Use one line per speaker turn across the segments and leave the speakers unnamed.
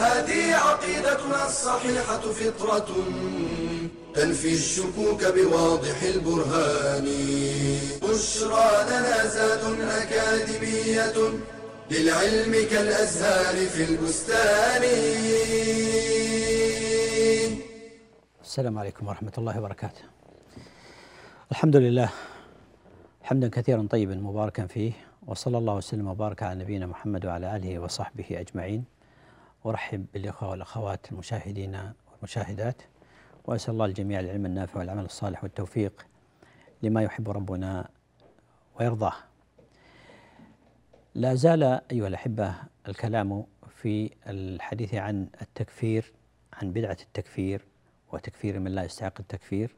هذه عقيدتنا الصحيحة فطرة تنفي الشكوك بواضح البرهان بشرى لنا زاد أكاديمية للعلم كالأزهار في البستان
السلام عليكم ورحمة الله وبركاته. الحمد لله حمدا كثيرا طيبا مباركا فيه وصلى الله وسلم وبارك على نبينا محمد وعلى آله وصحبه أجمعين. أرحب بالإخوة والأخوات المشاهدين والمشاهدات وأسأل الله الجميع العلم النافع والعمل الصالح والتوفيق لما يحب ربنا ويرضاه. لا زال أيها الأحبة الكلام في الحديث عن التكفير عن بدعة التكفير وتكفير من لا يستحق التكفير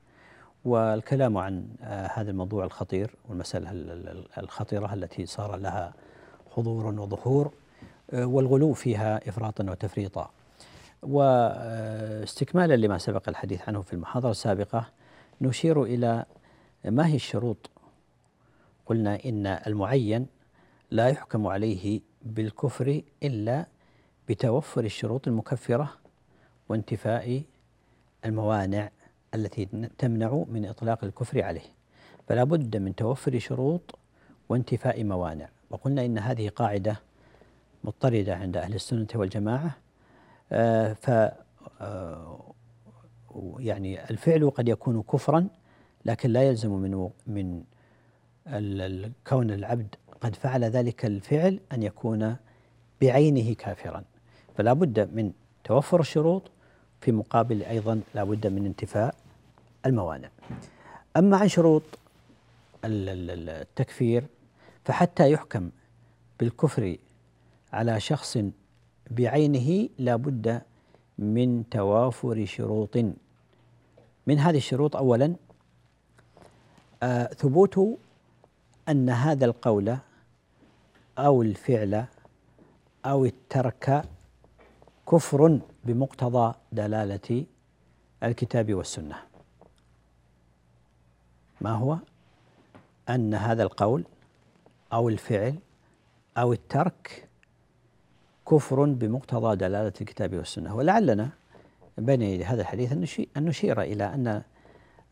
والكلام عن هذا الموضوع الخطير والمسألة الخطيرة التي صار لها حضور وظهور والغلو فيها إفراطا وتفريطا. واستكمالا لما سبق الحديث عنه في المحاضرة السابقة نشير إلى ما هي الشروط. قلنا إن المعين لا يحكم عليه بالكفر إلا بتوفر الشروط المكفرة وانتفاء الموانع التي تمنع من إطلاق الكفر عليه. فلا بد من توفر شروط وانتفاء موانع. وقلنا إن هذه قاعدة مضطردة عند أهل السنة والجماعة. آه ف آه يعني الفعل قد يكون كفرا لكن لا يلزم من من كون العبد قد فعل ذلك الفعل أن يكون بعينه كافرا. فلا بد من توفر الشروط في مقابل أيضا لا بد من انتفاء الموانع. أما عن شروط التكفير فحتى يحكم بالكفر على شخص بعينه لا بد من توافر شروط. من هذه الشروط أولا آه ثبوت أن هذا القول أو الفعل أو الترك كفر بمقتضى دلالة الكتاب والسنة. ما هو؟ أن هذا القول أو الفعل أو الترك كفر بمقتضى دلالة الكتاب والسنة. ولعلنا بين هذا الحديث أن نشير إلى أن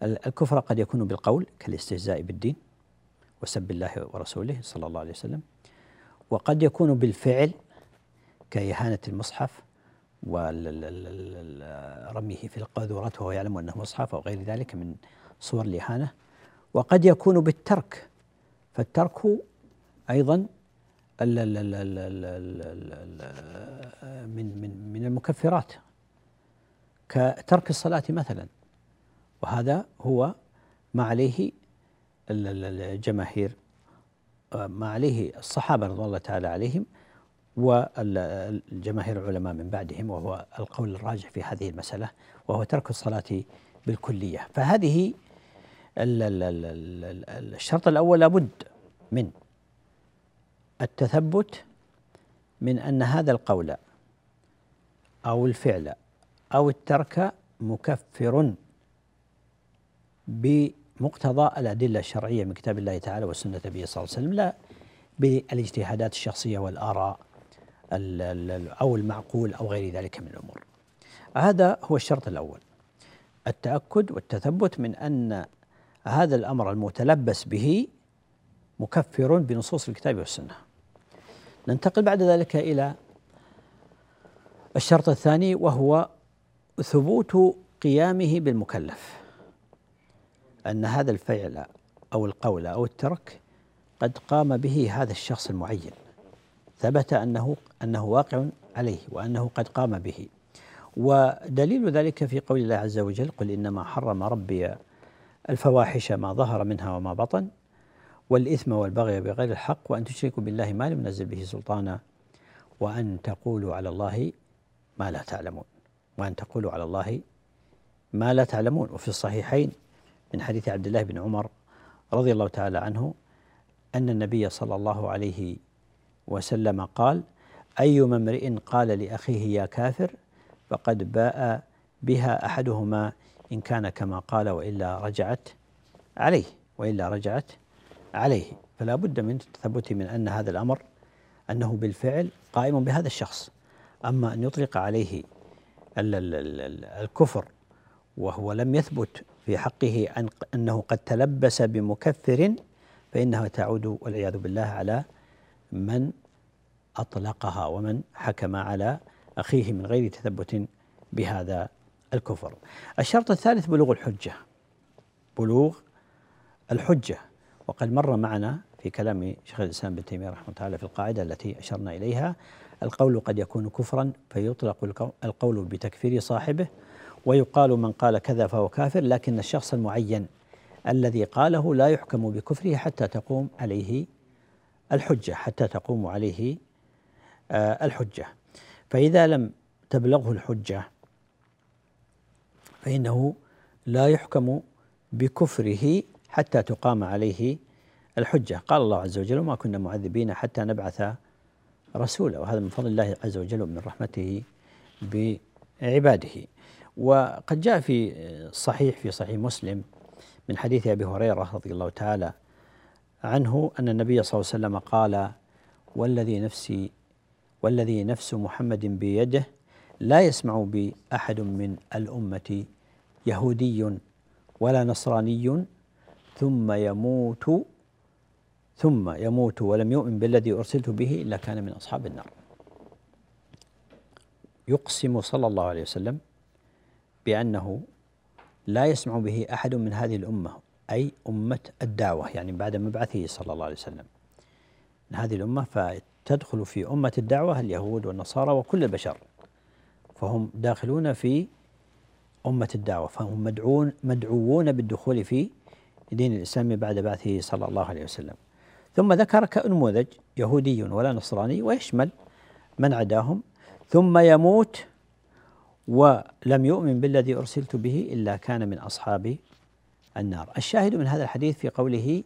الكفر قد يكون بالقول كالاستهزاء بالدين وسب الله ورسوله صلى الله عليه وسلم وقد يكون بالفعل كإهانة المصحف ورميه في القاذورات وهو يعلم أنه مصحف أو غير ذلك من صور الإهانة وقد يكون بالترك فالترك أيضا من من من المكفرات كترك الصلاه مثلا وهذا هو ما عليه الجماهير ما عليه الصحابه رضوان الله تعالى عليهم والجماهير العلماء من بعدهم وهو القول الراجح في هذه المسألة وهو ترك الصلاة بالكلية فهذه الشرط الأول لابد من التثبت من أن هذا القول أو الفعل أو الترك مكفر بمقتضى الأدلة الشرعية من كتاب الله تعالى وسنة النبي صلى الله عليه وسلم لا بالاجتهادات الشخصية والآراء أو المعقول أو غير ذلك من الأمور. هذا هو الشرط الأول. التأكد والتثبت من أن هذا الأمر المتلبس به مكفر بنصوص الكتاب والسنة. ننتقل بعد ذلك إلى الشرط الثاني وهو ثبوت قيامه بالمكلف. أن هذا الفعل أو القول أو الترك قد قام به هذا الشخص المعين. ثبت أنه أنه واقع عليه وأنه قد قام به. ودليل ذلك في قول الله عز وجل قل إنما حرم ربي الفواحش ما ظهر منها وما بطن والإثم والبغي بغير الحق وأن تشركوا بالله ما لم ينزل به سلطانا وأن تقولوا على الله ما لا تعلمون. وأن تقولوا على الله ما لا تعلمون. وفي الصحيحين من حديث عبد الله بن عمر رضي الله تعالى عنه أن النبي صلى الله عليه وسلم قال أيما امرئ قال لأخيه يا كافر فقد باء بها أحدهما إن كان كما قال وإلا رجعت عليه وإلا رجعت عليه. فلا بد من التثبت من أن هذا الأمر أنه بالفعل قائم بهذا الشخص. أما أن يطلق عليه الكفر وهو لم يثبت في حقه أن أنه قد تلبس بمكفر فإنها تعود والعياذ بالله على من أطلقها ومن حكم على أخيه من غير تثبت بهذا الكفر. الشرط الثالث بلوغ الحجة. بلوغ الحجة. وقد مر معنا في كلام شيخ الإسلام ابن تيمية رحمه الله في القاعدة التي أشرنا إليها. القول قد يكون كفرا فيطلق القول بتكفير صاحبه ويقال من قال كذا فهو كافر لكن الشخص المعين الذي قاله لا يحكم بكفره حتى تقوم عليه الحجة حتى تقوم عليه آه، الحجة. فإذا لم تبلغه الحجة فإنه لا يحكم بكفره حتى تقام عليه الحجة. قال الله عز وجل وما كنا معذبين حتى نبعث رسولا. وهذا من فضل الله عز وجل ومن رحمته بعباده. وقد جاء في الصحيح في صحيح مسلم من حديث أبي هريرة رضي الله تعالى عنه أن النبي صلى الله عليه وسلم قال والذي نفسي والذي نفس محمد بيده لا يسمع بي احد من الأمة يهودي ولا نصراني ثم يموت ثم يموت ولم يؤمن بالذي ارسلت به الا كان من اصحاب النار. يقسم صلى الله عليه وسلم بأنه لا يسمع به أحد من هذه الأمة أي أمة الدعوة يعني بعد مبعثه صلى الله عليه وسلم. من هذه الأمة فتدخل في أمة الدعوة اليهود والنصارى وكل البشر. فهم داخلون في أمة الدعوة فهم مدعون مدعوون بالدخول في دين الاسلام بعد بعثه صلى الله عليه وسلم. ثم ذكر كنموذج يهودي ولا نصراني ويشمل من عداهم ثم يموت ولم يؤمن بالذي أرسلت به إلا كان من أصحاب النار. الشاهد من هذا الحديث في قوله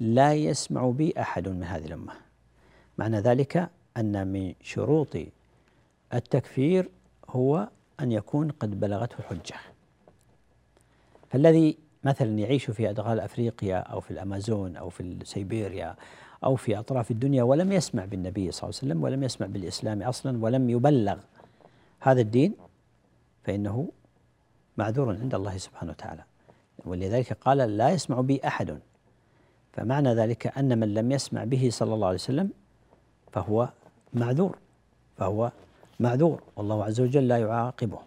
لا يسمع بي أحد من هذه الأمة. معنى ذلك أن من شروط التكفير هو أن يكون قد بلغته الحجه. فالذي مثلا يعيش في أدغال أفريقيا أو في الأمازون أو في سيبيريا أو في أطراف الدنيا ولم يسمع بالنبي صلى الله عليه وسلم ولم يسمع بالإسلام أصلا ولم يبلغ هذا الدين فإنه معذور عند الله سبحانه وتعالى. ولذلك قال لا يسمع بي أحد. فمعنى ذلك أن من لم يسمع به صلى الله عليه وسلم فهو معذور فهو معذور. والله عز وجل لا يعاقبه.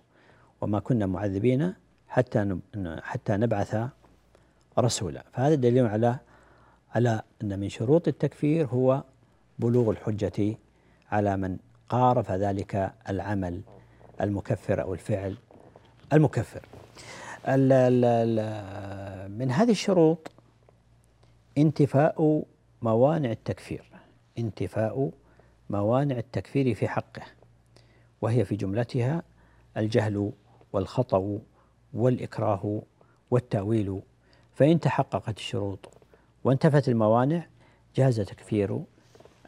وما كنا معذبين حتى حتى نبعث رسولا فهذا دليل على على أن من شروط التكفير هو بلوغ الحجة على من قارف ذلك العمل المكفر أو الفعل المكفر. ال ال ال من هذه الشروط انتفاء موانع التكفير انتفاء موانع التكفير في حقه وهي في جملتها الجهل والخطأ والإكراه والتأويل فإن تحققت الشروط وانتفت الموانع جاز تكفير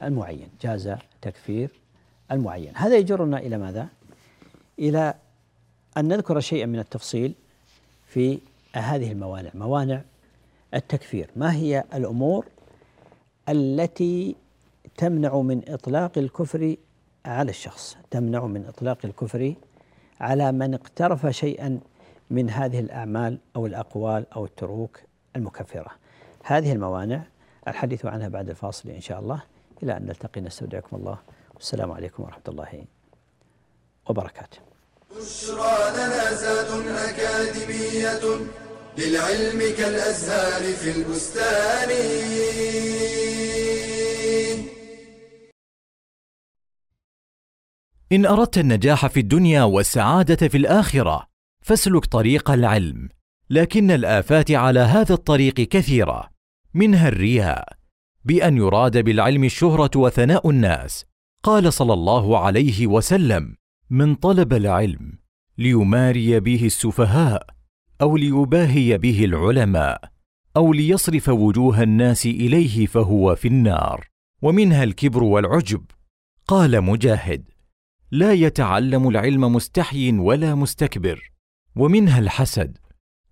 المعين جاز تكفير المعين. هذا يجرنا إلى ماذا؟ إلى أن نذكر شيئا من التفصيل في هذه الموانع. موانع التكفير. ما هي الأمور التي تمنع من إطلاق الكفر على الشخص؟ تمنع من إطلاق الكفر على من اقترف شيئا من هذه الأعمال أو الأقوال أو التروك المكفرة. هذه الموانع الحديث عنها بعد الفاصل إن شاء الله. إلى أن نلتقي نستودعكم الله. والسلام عليكم ورحمة الله وبركاته.
بشرى لنا زاد أكاديمية للعلم كالأزهار في البستان.
إن أردت النجاح في الدنيا والسعادة في الآخرة فاسلك طريق العلم لكن الآفات على هذا الطريق كثيرة منها الرياء بأن يراد بالعلم الشهرة وثناء الناس قال صلى الله عليه وسلم من طلب العلم ليماري به السفهاء أو ليباهي به العلماء أو ليصرف وجوه الناس إليه فهو في النار ومنها الكبر والعجب. قال مجاهد لا يتعلم العلم مستحي ولا مستكبر ومنها الحسد.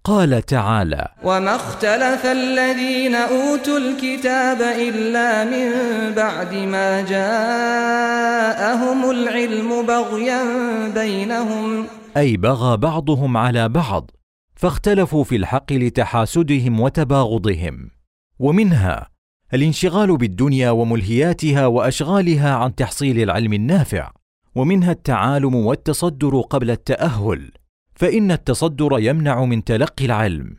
قال تعالى
وما اختلف الذين اوتوا الكتاب الا من بعد ما جاءهم العلم بغيا بينهم.
أي بغى بعضهم على بعض فاختلفوا في الحق لتحاسدهم وتباغضهم. ومنها الانشغال بالدنيا وملهياتها وأشغالها عن تحصيل العلم النافع. ومنها التعالم والتصدر قبل التأهل. فإن التصدر يمنع من تلقي العلم.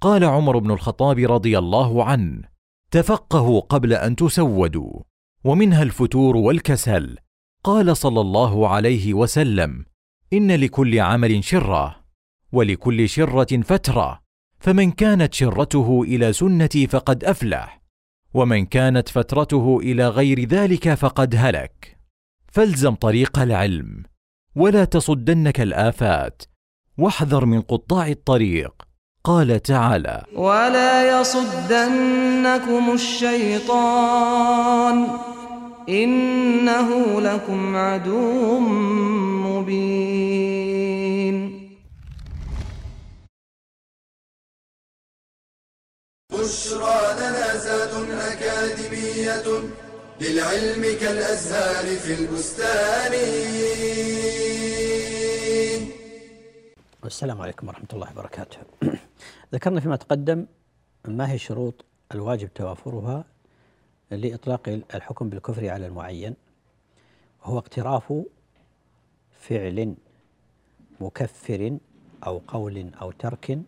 قال عمر بن الخطاب رضي الله عنه تفقهوا قبل أن تسودوا ومنها الفتور والكسل. قال صلى الله عليه وسلم إن لكل عمل شرة ولكل شرة فترة. فمن كانت شرته إلى سنتي فقد أفلح ومن كانت فترته إلى غير ذلك فقد هلك. فالزم طريق العلم ولا تصدنك الآفات. واحذر من قطاع الطريق. قال تعالى
ولا يصدنكم الشيطان انه لكم عدو مبين.
بشرى لنا زاد أكاديمية للعلم كالأزهار في البستان
السلام عليكم ورحمة الله وبركاته. ذكرنا فيما تقدم ما هي شروط الواجب توافرها لإطلاق الحكم بالكفر على المعين وهو اقتراف فعل مكفر أو قول أو ترك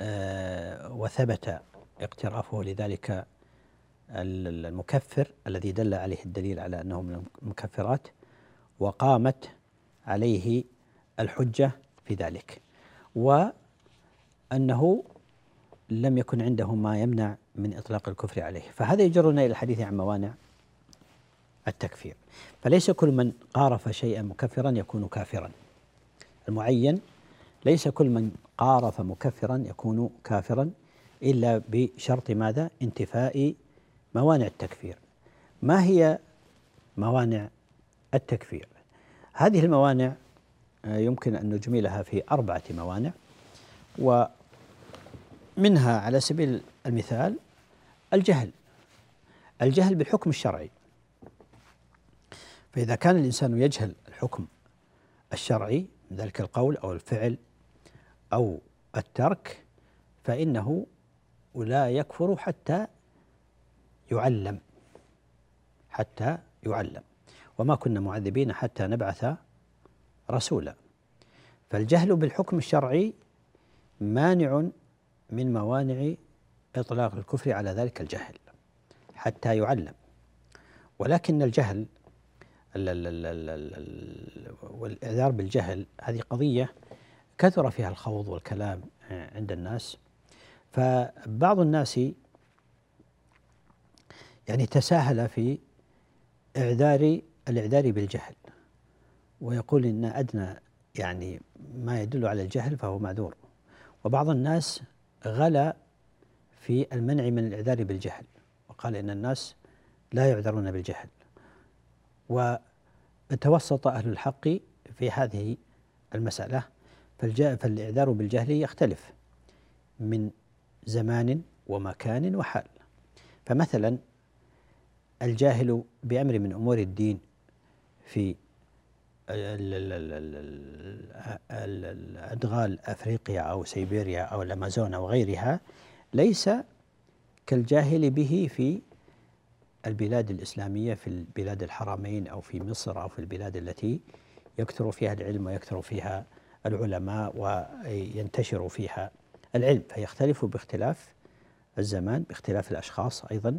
آه، وثبت اقترافه لذلك المكفر الذي دل عليه الدليل على أنه من المكفرات وقامت عليه الحجة في ذلك. وأنه لم يكن عنده ما يمنع من إطلاق الكفر عليه. فهذا يجرنا إلى الحديث عن موانع التكفير. فليس كل من قارف شيئا مكفرا يكون كافرا. المعين ليس كل من قارف مكفرا يكون كافرا إلا بشرط ماذا؟ انتفاء موانع التكفير. ما هي موانع التكفير؟ هذه الموانع يمكن أن نجملها في أربعة موانع. ومنها على سبيل المثال الجهل. الجهل بالحكم الشرعي. فإذا كان الإنسان يجهل الحكم الشرعي من ذلك القول أو الفعل أو الترك فإنه لا يكفر حتى يعلم. حتى يعلم. وما كنا معذبين حتى نبعث رسولا. فالجهل بالحكم الشرعي مانع من موانع إطلاق الكفر على ذلك الجهل حتى يعلم. ولكن الجهل والإعذار بالجهل هذه قضية كثر فيها الخوض والكلام عند الناس. فبعض الناس يعني تساهل في إعذار الإعذار بالجهل. ويقول إن أدنى يعني ما يدل على الجهل فهو معذور. وبعض الناس غلا في المنع من الإعذار بالجهل وقال إن الناس لا يعذرون بالجهل. وتوسط أهل الحق في هذه المسألة فالإعذار بالجهل يختلف من زمان ومكان وحال. فمثلا الجاهل بأمر من أمور الدين في أدغال أفريقيا أو سيبيريا أو الأمازون أو غيرها ليس كالجاهل به في البلاد الإسلامية في البلاد الحرمين أو في مصر أو في البلاد التي يكثر فيها العلم ويكثر فيها العلماء وينتشر فيها العلم. فيختلف باختلاف الزمان باختلاف الأشخاص أيضا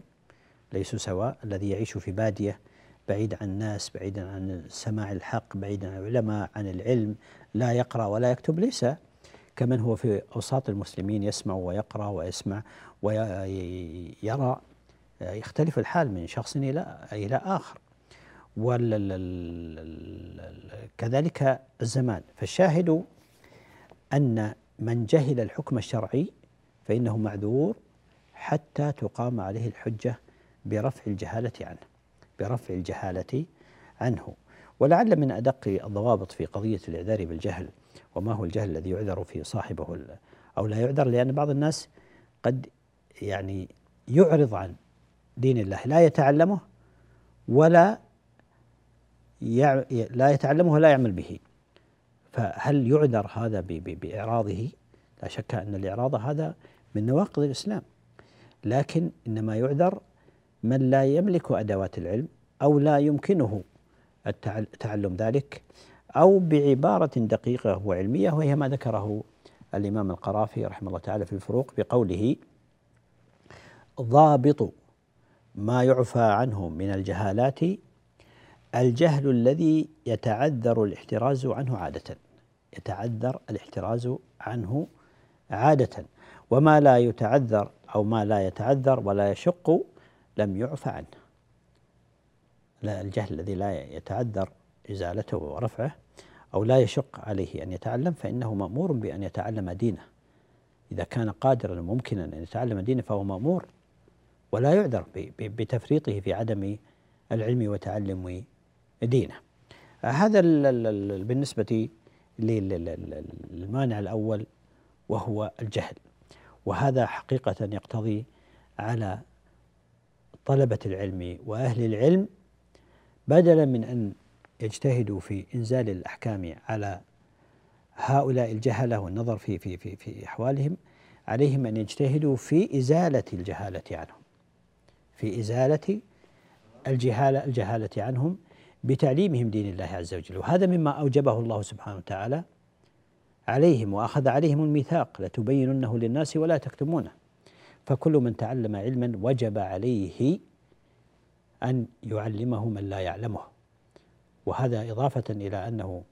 ليسوا سواء الذي يعيش في بادية بعيد عن الناس بعيدا عن سماع الحق بعيدا عن العلماء عن العلم لا يقرأ ولا يكتب ليس. كمن هو في أوساط المسلمين يسمع ويقرأ ويسمع ويرى يختلف الحال من شخص إلى إلى آخر. وكذلك الزمان. فالشاهد أن من جهل الحكم الشرعي فإنه معذور حتى تقام عليه الحجة برفع الجهالة عنه. برفع الجهالة عنه. ولعل من أدق الضوابط في قضية الإعذار بالجهل وما هو الجهل الذي يعذر في صاحبه أو لا يعذر لأن بعض الناس قد يعني يعرض عن دين الله لا يتعلمه ولا لا يتعلمه ولا يعمل به. فهل يعذر هذا بإعراضه؟ لا شك أن الإعراض هذا من نواقض الإسلام. لكن إنما يعذر من لا يملك أدوات العلم أو لا يمكنه تعلم ذلك أو بعبارة دقيقة وعلمية وهي ما ذكره الإمام القرافي رحمه الله تعالى في الفروق بقوله ضابط ما يعفى عنه من الجهالات الجهل الذي يتعذر الاحتراز عنه عادة يتعذر الاحتراز عنه عادة وما لا يتعذر أو ما لا يتعذر ولا يشق لم يعفى عنه. لا الجهل الذي لا يتعذر إزالته ورفعه أو لا يشق عليه أن يتعلم فإنه مأمور بأن يتعلم دينه. إذا كان قادرا وممكنا أن يتعلم دينه فهو مأمور ولا يعذر بتفريطه في عدم العلم وتعلم دينه. هذا بالنسبة للمانع الأول وهو الجهل. وهذا حقيقة يقتضي على طلبة العلم وأهل العلم بدلا من أن يجتهدوا في إنزال الأحكام على هؤلاء الجهلة والنظر في في في في أحوالهم عليهم أن يجتهدوا في إزالة الجهالة عنهم. في إزالة الجهالة الجهالة عنهم بتعليمهم دين الله عز وجل. وهذا مما أوجبه الله سبحانه وتعالى عليهم وأخذ عليهم الميثاق لتبيننه للناس ولا تكتمونه. فكل من تعلم علما وجب عليه أن يعلمه من لا يعلمه. وهذا إضافة إلى أنه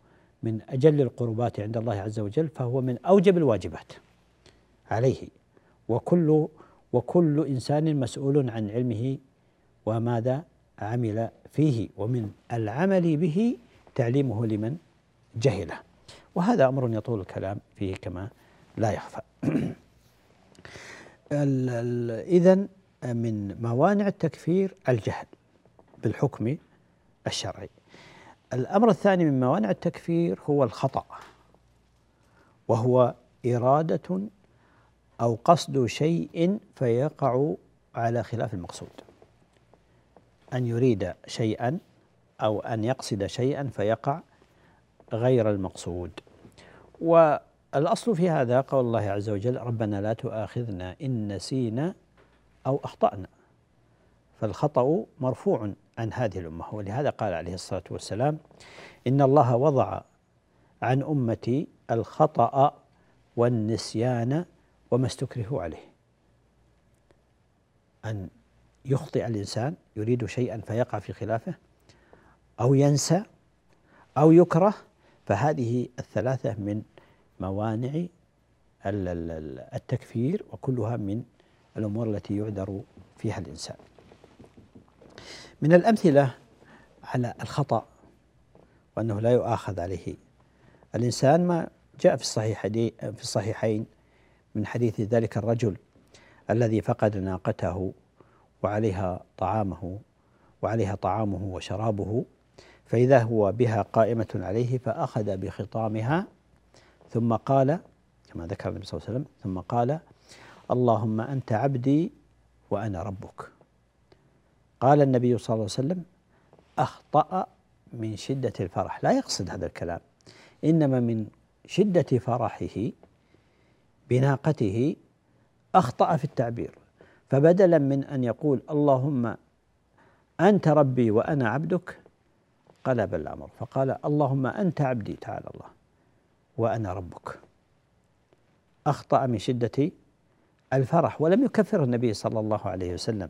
من أجل القربات عند الله عز وجل فهو من أوجب الواجبات عليه. وكل وكل إنسان مسؤول عن علمه وماذا عمل فيه ومن العمل به تعليمه لمن جهله. وهذا أمر يطول الكلام فيه كما لا يخفى. إذا من موانع التكفير الجهل بالحكم الشرعي. الأمر الثاني من موانع التكفير هو الخطأ وهو إرادة أو قصد شيء فيقع على خلاف المقصود. أن يريد شيئا أو أن يقصد شيئا فيقع غير المقصود. والأصل في هذا قول الله عز وجل ربنا لا تؤاخذنا إن نسينا أو أخطأنا فالخطأ مرفوع عن هذه الأمة. ولهذا قال عليه الصلاة والسلام إن الله وضع عن أمتي الخطأ والنسيان وما استكرهوا عليه. أن يخطئ الإنسان يريد شيئا فيقع في خلافه أو ينسى أو يكره فهذه الثلاثة من موانع التكفير وكلها من الأمور التي يعذر فيها الإنسان. من الأمثلة على الخطأ وأنه لا يؤاخذ عليه الإنسان ما جاء في الصحيحين في الصحيحين من حديث ذلك الرجل الذي فقد ناقته وعليها طعامه وعليها طعامه وشرابه فإذا هو بها قائمة عليه فأخذ بخطامها ثم قال كما ذكر النبي صلى الله عليه وسلم ثم قال اللهم أنت عبدي وأنا ربك. قال النبي صلى الله عليه وسلم أخطأ من شدة الفرح. لا يقصد هذا الكلام. إنما من شدة فرحه بناقته أخطأ في التعبير. فبدلا من أن يقول اللهم أنت ربي وأنا عبدك قلب الأمر. فقال اللهم أنت عبدي تعالى الله. وأنا ربك. أخطأ من شدة الفرح ولم يكفر النبي صلى الله عليه وسلم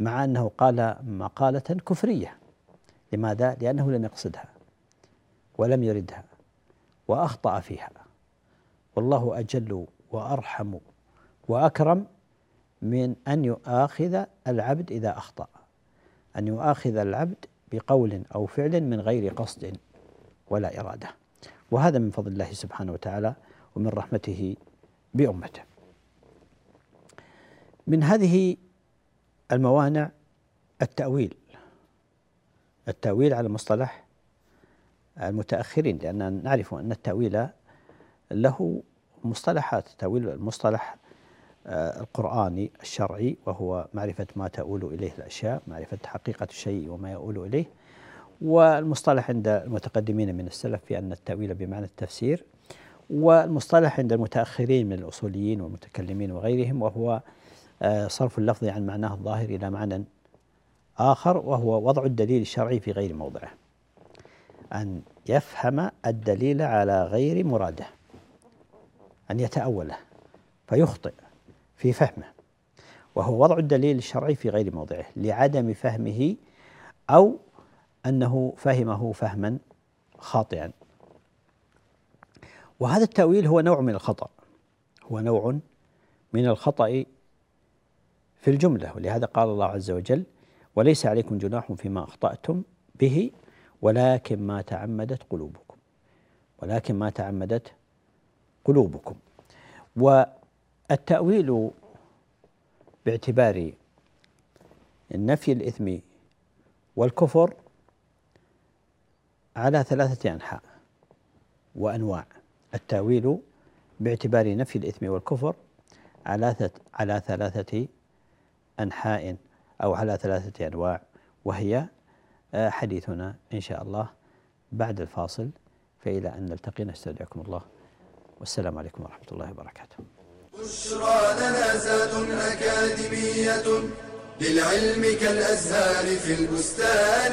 مع أنه قال مقالة كفرية. لماذا؟ لأنه لم يقصدها ولم يردها وأخطأ فيها. والله أجل وأرحم وأكرم من أن يؤاخذ العبد إذا أخطأ أن يؤاخذ العبد بقول أو فعل من غير قصد ولا إرادة. وهذا من فضل الله سبحانه وتعالى ومن رحمته بأمته. من هذه الموانع التأويل التأويل على مصطلح المتأخرين لأن نعرف أن التأويل له مصطلحات تأويل المصطلح آه، القرآني الشرعي وهو معرفة ما تؤول إليه الأشياء معرفة حقيقة الشيء وما يؤول إليه. والمصطلح عند المتقدمين من السلف في أن التأويل بمعنى التفسير والمصطلح عند المتأخرين من الأصوليين والمتكلمين وغيرهم وهو آه، صرف اللفظ عن معناه الظاهر إلى معنى آخر وهو وضع الدليل الشرعي في غير موضعه. أن يفهم الدليل على غير مراده. أن يتأوله. فيخطئ في فهمه. وهو وضع الدليل الشرعي في غير موضعه لعدم فهمه أو أنه فهمه فهما خاطئا. وهذا التأويل هو نوع من الخطأ. هو نوع من الخطأ في الجملة ولهذا قال الله عز وجل وليس عليكم جناح فيما أخطأتم به ولكن ما تعمدت قلوبكم. ولكن ما تعمدت قلوبكم. والتأويل باعتبار النفي الإثم والكفر على ثلاثة أنحاء وأنواع. التأويل باعتبار نفي الإثم والكفر على على ثلاثة أنحاء أو على ثلاثة أنواع وهي آه، حديثنا إن شاء الله بعد الفاصل فإلى أن نلتقي. نستودعكم الله. والسلام عليكم ورحمة الله وبركاته.
بشرى لنا زاد أكاديمية للعلم كالأزهار في البستان.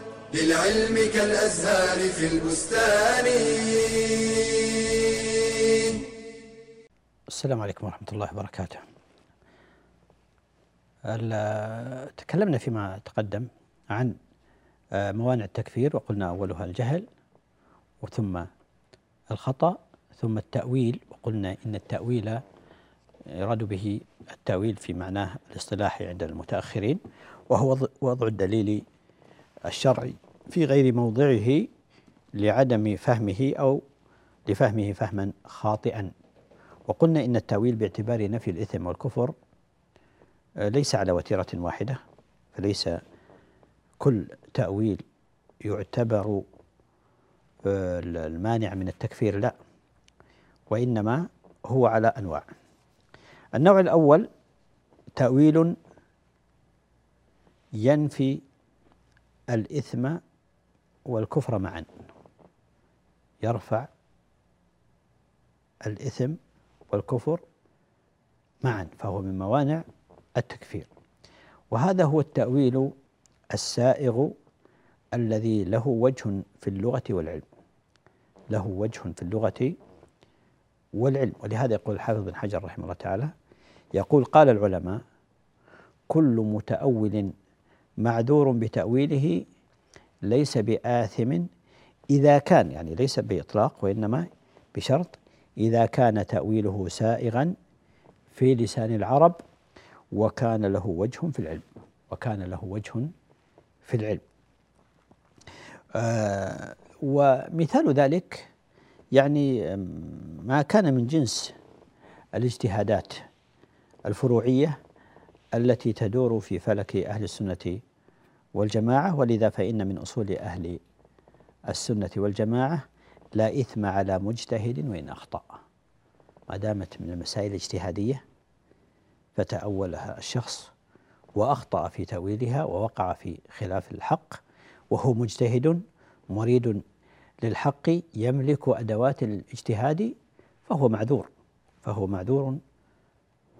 للعلم كالأزهار في البستان.
السلام عليكم ورحمة الله وبركاته. تكلمنا فيما تقدم عن آه، موانع التكفير وقلنا أولها الجهل وثم الخطأ ثم التأويل وقلنا إن التأويل يراد به التأويل في معناه الاصطلاحي عند المتأخرين وهو وضع الدليل الشرعي في غير موضعه لعدم فهمه أو لفهمه فهما خاطئا. وقلنا إن التأويل باعتبار نفي الإثم والكفر آه، ليس على وتيرة واحدة فليس كل تأويل يعتبر آه، المانع من التكفير لا وإنما هو على أنواع. النوع الأول تأويل ينفي الإثم والكفر معا. يرفع الإثم والكفر معا فهو من موانع التكفير. وهذا هو التأويل السائغ الذي له وجه في اللغة والعلم. له وجه في اللغة والعلم. ولهذا يقول الحافظ بن حجر رحمه الله تعالى يقول قال العلماء كل متأول معذور بتأويله ليس بآثم إذا كان يعني ليس بإطلاق وإنما بشرط إذا كان تأويله سائغا في لسان العرب وكان له وجه في العلم وكان له وجه في العلم. آه ومثال ذلك يعني ما كان من جنس الاجتهادات الفروعية التي تدور في فلك أهل السنة والجماعة ولذا فإن من أصول أهل السنة والجماعة لا إثم على مجتهد وإن أخطأ. ما دامت من المسائل الاجتهادية فتأولها الشخص وأخطأ في تأويلها ووقع في خلاف الحق وهو مجتهد مريد للحق يملك أدوات الاجتهاد فهو معذور فهو معذور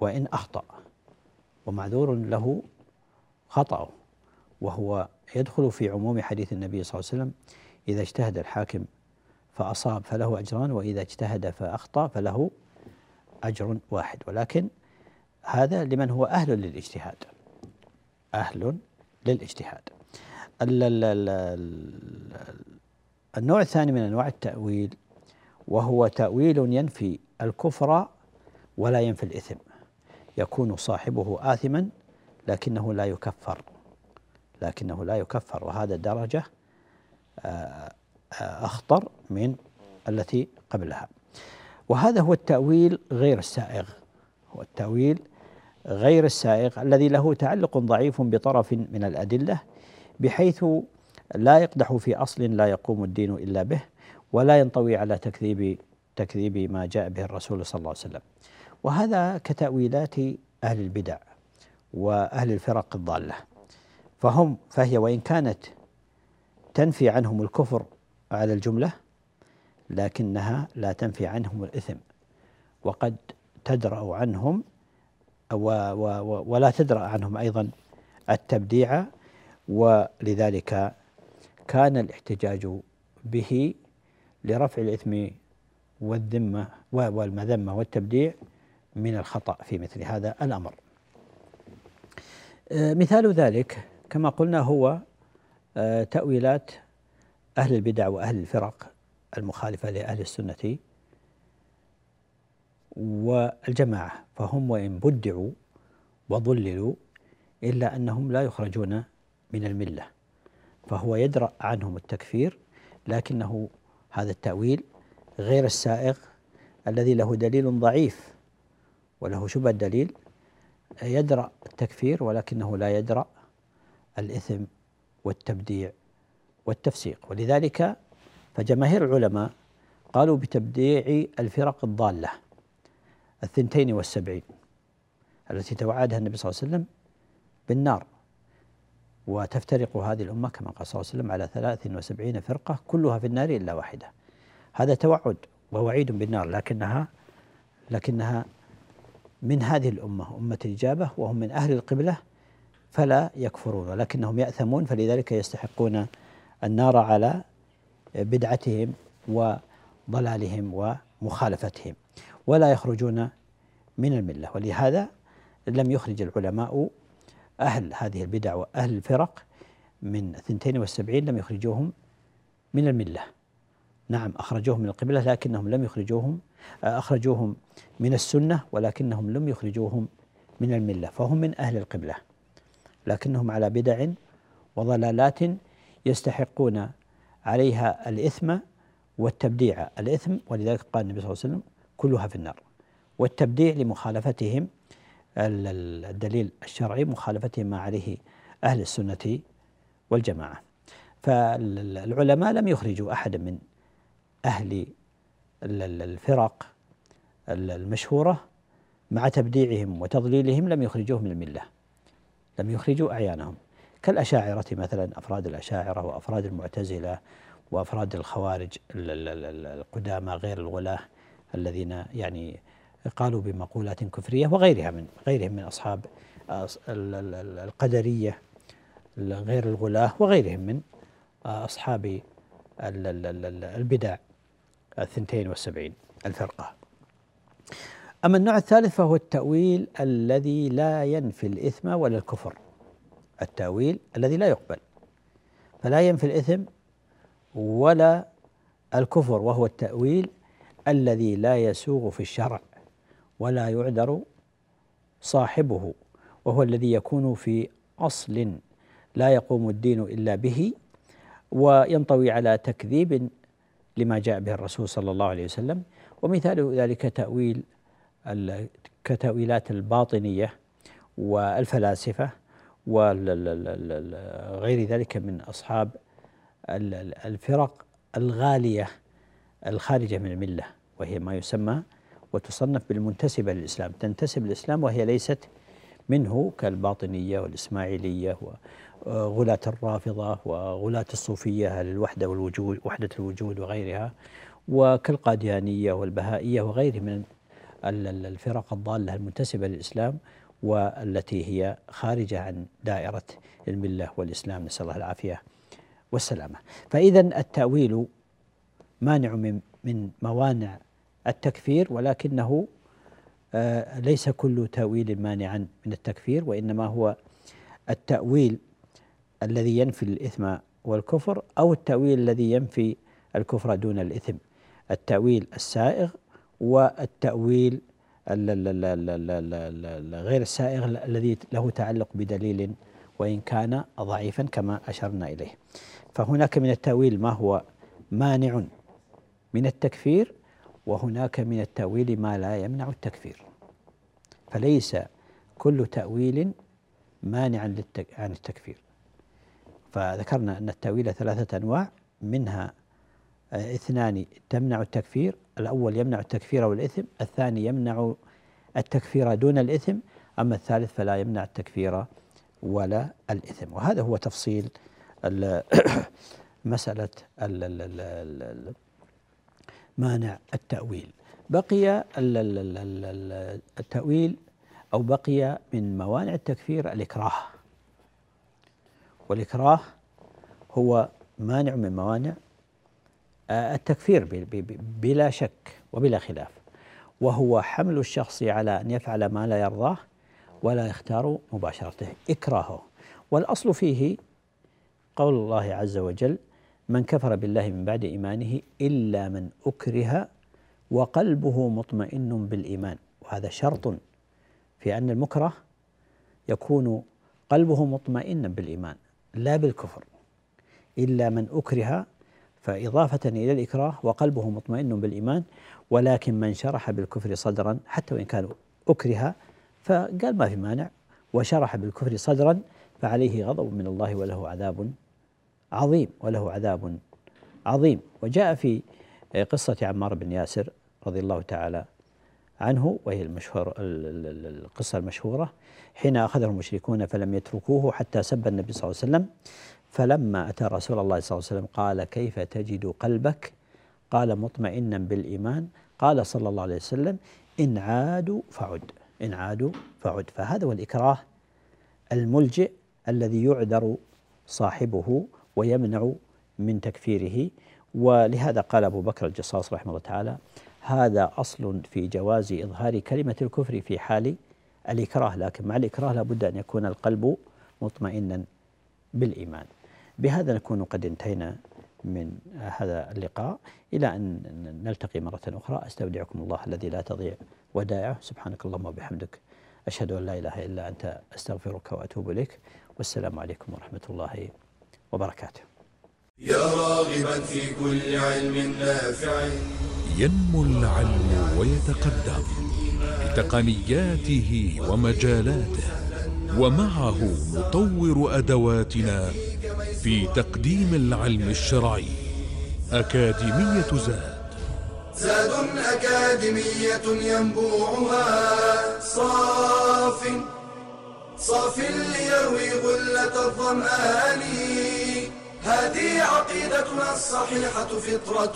وإن أخطأ. ومعذور له خطأه وهو يدخل في عموم حديث النبي صلى الله عليه وسلم إذا اجتهد الحاكم فأصاب فله أجران وإذا اجتهد فأخطأ فله أجر واحد. ولكن هذا لمن هو أهل للاجتهاد أهل للاجتهاد. النوع الثاني من أنواع التأويل وهو تأويل ينفي الكفر ولا ينفي الإثم. يكون صاحبه آثما لكنه لا يكفر لكنه لا يكفر وهذا درجة آه، آه، أخطر من التي قبلها. وهذا هو التأويل غير السائغ هو التأويل غير السائغ الذي له تعلق ضعيف بطرف من الأدلة بحيث لا يقدح في أصل لا يقوم الدين إلا به ولا ينطوي على تكذيب تكذيب ما جاء به الرسول صلى الله عليه وسلم. وهذا كتأويلات أهل البدع وأهل الفرق الضالة. فهم فهي وإن كانت تنفي عنهم الكفر على الجملة لكنها لا تنفي عنهم الإثم وقد تدرأ عنهم ولا تدرأ عنهم أيضا التبديع ولذلك كان الاحتجاج به لرفع الإثم والذمة والمذمة والتبديع من الخطأ في مثل هذا الأمر. آه، مثال ذلك كما قلنا هو آه، تأويلات أهل البدع وأهل الفرق المخالفة لأهل السنة والجماعة فهم وإن بدعوا وضللوا إلا أنهم لا يخرجون من الملة فهو يدرأ عنهم التكفير لكنه هذا التأويل غير السائغ الذي له دليل ضعيف وله شبه الدليل يدرأ التكفير ولكنه لا يدرأ الإثم والتبديع والتفسيق. ولذلك فجماهير العلماء قالوا بتبديع الفرق الضالة الثنتين والسبعين التي توعدها النبي صلى الله عليه وسلم بالنار. وتفترق هذه الأمة كما قال صلى الله عليه وسلم على ثلاث وسبعين فرقة كلها في النار إلا واحدة. هذا توعد ووعيد بالنار لكنها لكنها من هذه الأمة أمة الإجابة وهم من أهل القبلة فلا يكفرون ولكنهم يأثمون فلذلك يستحقون النار على بدعتهم وضلالهم ومخالفتهم ولا يخرجون من الملة. ولهذا لم يخرج العلماء أهل هذه البدع وأهل الفرق من 72 لم يخرجوهم من الملة. نعم أخرجوهم من القبلة لكنهم لم يخرجوهم أخرجوهم من السنة ولكنهم لم يخرجوهم من الملة فهم من أهل القبلة لكنهم على بدع وضلالات يستحقون عليها الإثم والتبديع. الإثم ولذلك قال النبي صلى الله عليه وسلم كلها في النار والتبديع لمخالفتهم الدليل الشرعي مخالفتهم ما عليه أهل السنة والجماعة. فالعلماء لم يخرجوا أحدا من أهل الفرق المشهورة مع تبديعهم وتضليلهم لم يخرجوه من الملة لم يخرجوا أعيانهم. كالأشاعرة مثلا أفراد الأشاعرة وأفراد المعتزلة وأفراد الخوارج القدامى غير الغلاة الذين يعني قالوا بمقولات كفرية وغيرها من غيرهم من أصحاب القدرية غير الغلاة وغيرهم من أصحاب البدع. الثنتين والسبعين الفرقة. أما النوع الثالث فهو التأويل الذي لا ينفي الإثم ولا الكفر. التأويل الذي لا يقبل. فلا ينفي الإثم ولا الكفر وهو التأويل الذي لا يسوغ في الشرع ولا يعذر صاحبه وهو الذي يكون في أصل لا يقوم الدين إلا به وينطوي على تكذيب لما جاء به الرسول صلى الله عليه وسلم. ومثال ذلك تأويل كتأويلات الباطنية والفلاسفة وغير ذلك من أصحاب الفرق الغالية الخارجة من الملة وهي ما يسمى وتصنف بالمنتسبة للإسلام. تنتسب للإسلام وهي ليست منه كالباطنية والإسماعيلية وغلاة الرافضة وغلاة الصوفية للوحدة والوجود وحدة الوجود وغيرها وكالقاديانية والبهائية وغيرها من الفرق الضالة المنتسبة للإسلام والتي هي خارجة عن دائرة الملة والإسلام. نسأل الله العافية والسلامة. فإذا التأويل مانع من من موانع التكفير ولكنه آه، ليس كل تأويل مانعا من التكفير وإنما هو التأويل الذي ينفي الإثم والكفر أو التأويل الذي ينفي الكفر دون الإثم. التأويل السائغ والتأويل غير السائغ الذي له تعلق بدليل وإن كان ضعيفا كما أشرنا إليه. فهناك من التأويل ما هو مانع من التكفير وهناك من التأويل ما لا يمنع التكفير. فليس كل تأويل مانعا عن التكفير. فذكرنا أن التأويل ثلاثة أنواع منها آه، اثنان تمنع التكفير الأول يمنع التكفير والإثم الثاني يمنع التكفير دون الإثم أما الثالث فلا يمنع التكفير ولا الإثم. وهذا هو تفصيل مسألة مانع التأويل. بقي التأويل أو بقي من موانع التكفير الإكراه. والإكراه هو مانع من موانع آه، التكفير بلا شك وبلا خلاف. وهو حمل الشخص على أن يفعل ما لا يرضاه ولا يختار مباشرته إكراهه. والأصل فيه قول الله عز وجل من كفر بالله من بعد إيمانه إلا من أكره وقلبه مطمئن بالإيمان. وهذا شرط في أن المكره يكون قلبه مطمئنا بالإيمان. لا بالكفر إلا من أكره فإضافة إلى الإكراه وقلبه مطمئن بالإيمان ولكن من شرح بالكفر صدرا حتى وإن كان أكره فقال ما في مانع وشرح بالكفر صدرا فعليه غضب من الله وله عذاب عظيم وله عذاب عظيم. وجاء في قصة عمار بن ياسر رضي الله تعالى عنه وهي المشهور القصة المشهورة حين أخذه المشركون فلم يتركوه حتى سب النبي صلى الله عليه وسلم. فلما أتى رسول الله صلى الله عليه وسلم قال كيف تجد قلبك؟ قال مطمئنا بالإيمان. قال صلى الله عليه وسلم إن عادوا فعد إن عادوا فعد. فهذا هو الإكراه الملجئ الذي يعذر صاحبه ويمنع من تكفيره. ولهذا قال أبو بكر الجصاص رحمه الله تعالى هذا أصل في جواز إظهار كلمة الكفر في حال الإكراه لكن مع الإكراه لابد أن يكون القلب مطمئنا بالإيمان. بهذا نكون قد انتهينا من هذا اللقاء. إلى أن نلتقي مرة أخرى. أستودعكم الله الذي لا تضيع ودائعه. سبحانك اللهم وبحمدك. أشهد أن لا إله إلا أنت. أستغفرك وأتوب إليك. والسلام عليكم ورحمة الله وبركاته.
يا راغبا في كل علم نافع.
ينمو العلم ويتقدم. بتقنياته ومجالاته ومعه نطور أدواتنا في تقديم العلم الشرعي أكاديمية زاد.
زاد أكاديمية ينبوعها صاف صاف ليروي غلة الظمآن. هذه عقيدتنا الصحيحة فطرة.